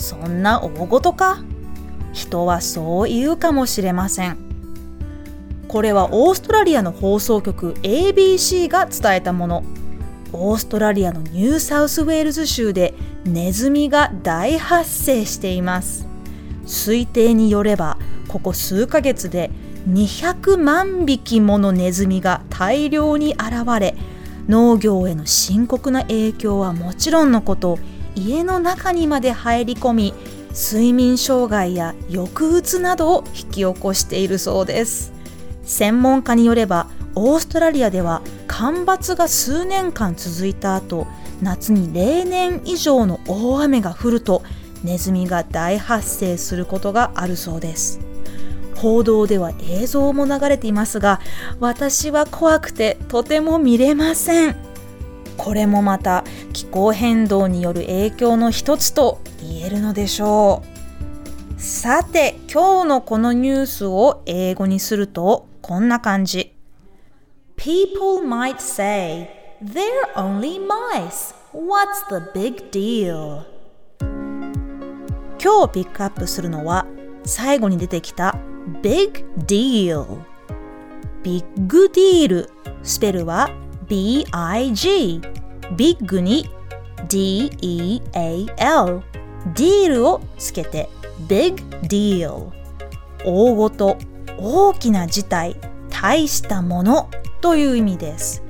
そんな大事か？人はそう言うかもしれません。これはオーストラリアの放送局 ABC が伝えたもの。オーストラリアのニューサウスウェールズ州でネズミが大発生しています推定によればここ数ヶ月で200万匹ものネズミが大量に現れ農業への深刻な影響はもちろんのこと家の中にまで入り込み睡眠障害や抑うつなどを引き起こしているそうです。専門家によればオーストラリアでは干ばつが数年間続いた後夏に例年以上の大雨が降るとネズミが大発生することがあるそうです。報道では映像も流れていますが私は怖くてとても見れません。これもまた気候変動による影響の一つと言えるのでしょうさて今日のこのニュースを英語にするとこんな感じ People might say, they're only mice. What's the big deal? 今日ピックアップするのは最後に出てきた big deal。ビッグディール。スペルは B-I-G。ビッグに D-E-A-L。ディールをつけて big deal。大ごと、大きな事態、大したものという意味です。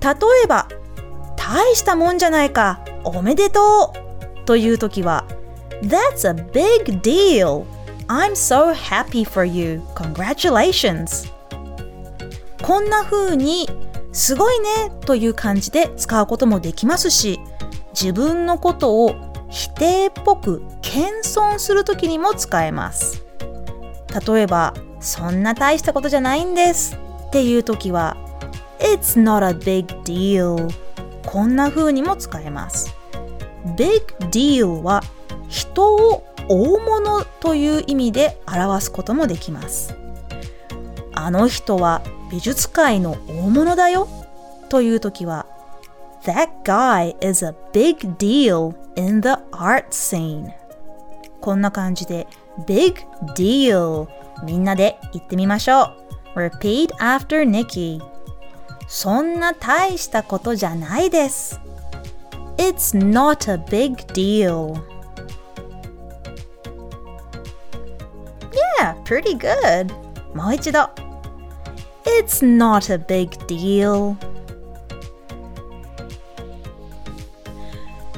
例えば、大したもんじゃないか、おめでとうというときは、That's a big deal! I'm so happy for you! Congratulations! こんな風に、すごいねという感じで使うこともできますし、自分のことを否定っぽく謙遜するときにも使えます。例えば、そんな大したことじゃないんですっていうときは、It's not a big deal. こんな風にも使えます。Big deal は人を大物という意味で表すこともできます。あの人は美術界の大物だよという時は That guy is a big deal in the art scene こんな感じで Big deal みんなで言ってみましょう Repeat after Nikki そんな大したことじゃないです。It's not a big deal. Yeah, pretty good. もう一度。It's not a big deal.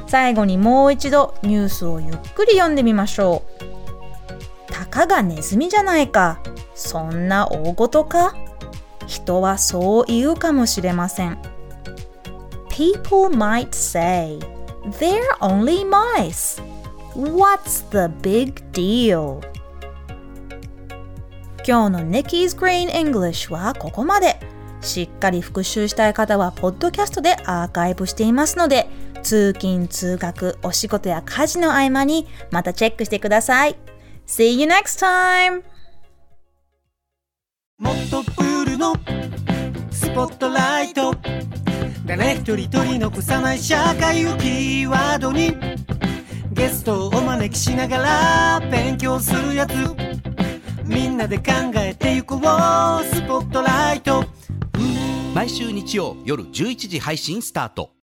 最後にもう一度ニュースをゆっくり読んでみましょう。たかがネズミじゃないか。そんな大事か？人はそう言うかもしれません。People might say, they're only mice. What's the big deal? 今日の Nikki's Green English はここまで。しっかり復習したい方は、ポッドキャストでアーカイブしていますので、通勤・通学、お仕事や家事の合間にまたチェックしてください。See you next time! もっとプールのスポットライト誰一人取り残さない社会をキーワードにゲストをお招きしながら勉強するやつみんなで考えてゆこう。スポットライト。毎週日曜夜11時配信スタート。